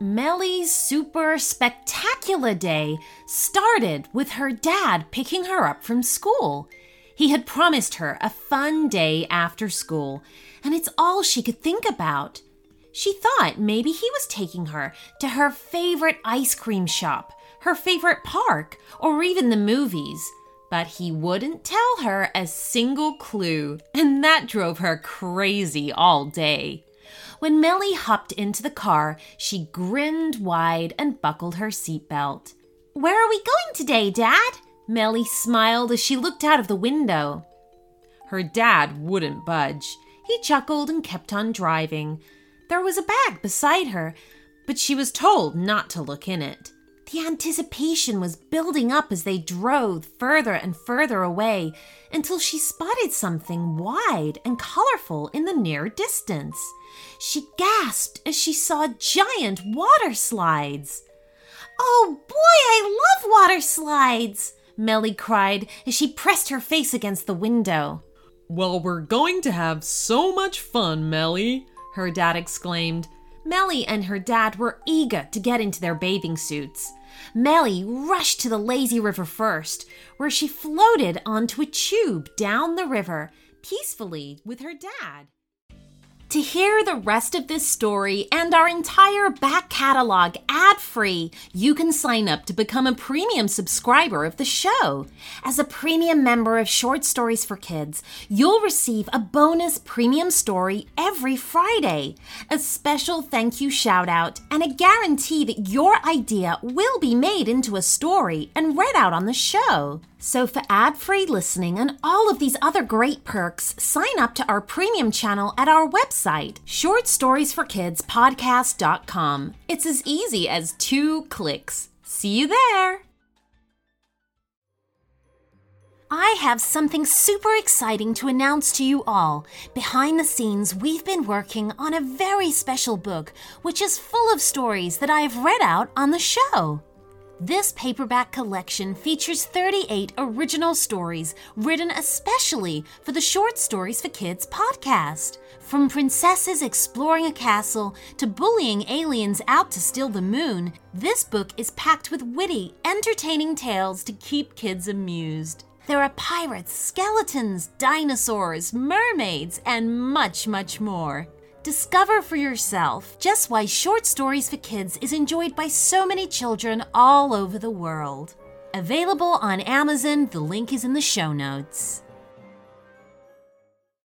Melly's super spectacular day started with her dad picking her up from school. He had promised her a fun day after school, and it's all she could think about. She thought maybe he was taking her to her favorite ice cream shop, her favorite park, or even the movies. But he wouldn't tell her a single clue, and that drove her crazy all day. When Melly hopped into the car, she grinned wide and buckled her seatbelt. Where are we going today, Dad? Melly smiled as she looked out of the window. Her dad wouldn't budge. He chuckled and kept on driving. There was a bag beside her, but she was told not to look in it. The anticipation was building up as they drove further and further away until she spotted something wide and colorful in the near distance. She gasped as she saw giant water slides. Oh boy, I love water slides! Melly cried as she pressed her face against the window. Well, we're going to have so much fun, Melly, her dad exclaimed. Melly and her dad were eager to get into their bathing suits. Melly rushed to the lazy river first, where she floated onto a tube down the river peacefully with her dad. To hear the rest of this story and our entire back catalog ad free, you can sign up to become a premium subscriber of the show. As a premium member of Short Stories for Kids, you'll receive a bonus premium story every Friday, a special thank you shout out, and a guarantee that your idea will be made into a story and read out on the show. So, for ad free listening and all of these other great perks, sign up to our premium channel at our website, shortstoriesforkidspodcast.com. It's as easy as two clicks. See you there! I have something super exciting to announce to you all. Behind the scenes, we've been working on a very special book, which is full of stories that I have read out on the show. This paperback collection features 38 original stories written especially for the Short Stories for Kids podcast. From princesses exploring a castle to bullying aliens out to steal the moon, this book is packed with witty, entertaining tales to keep kids amused. There are pirates, skeletons, dinosaurs, mermaids, and much, much more. Discover for yourself just why Short Stories for Kids is enjoyed by so many children all over the world. Available on Amazon, the link is in the show notes.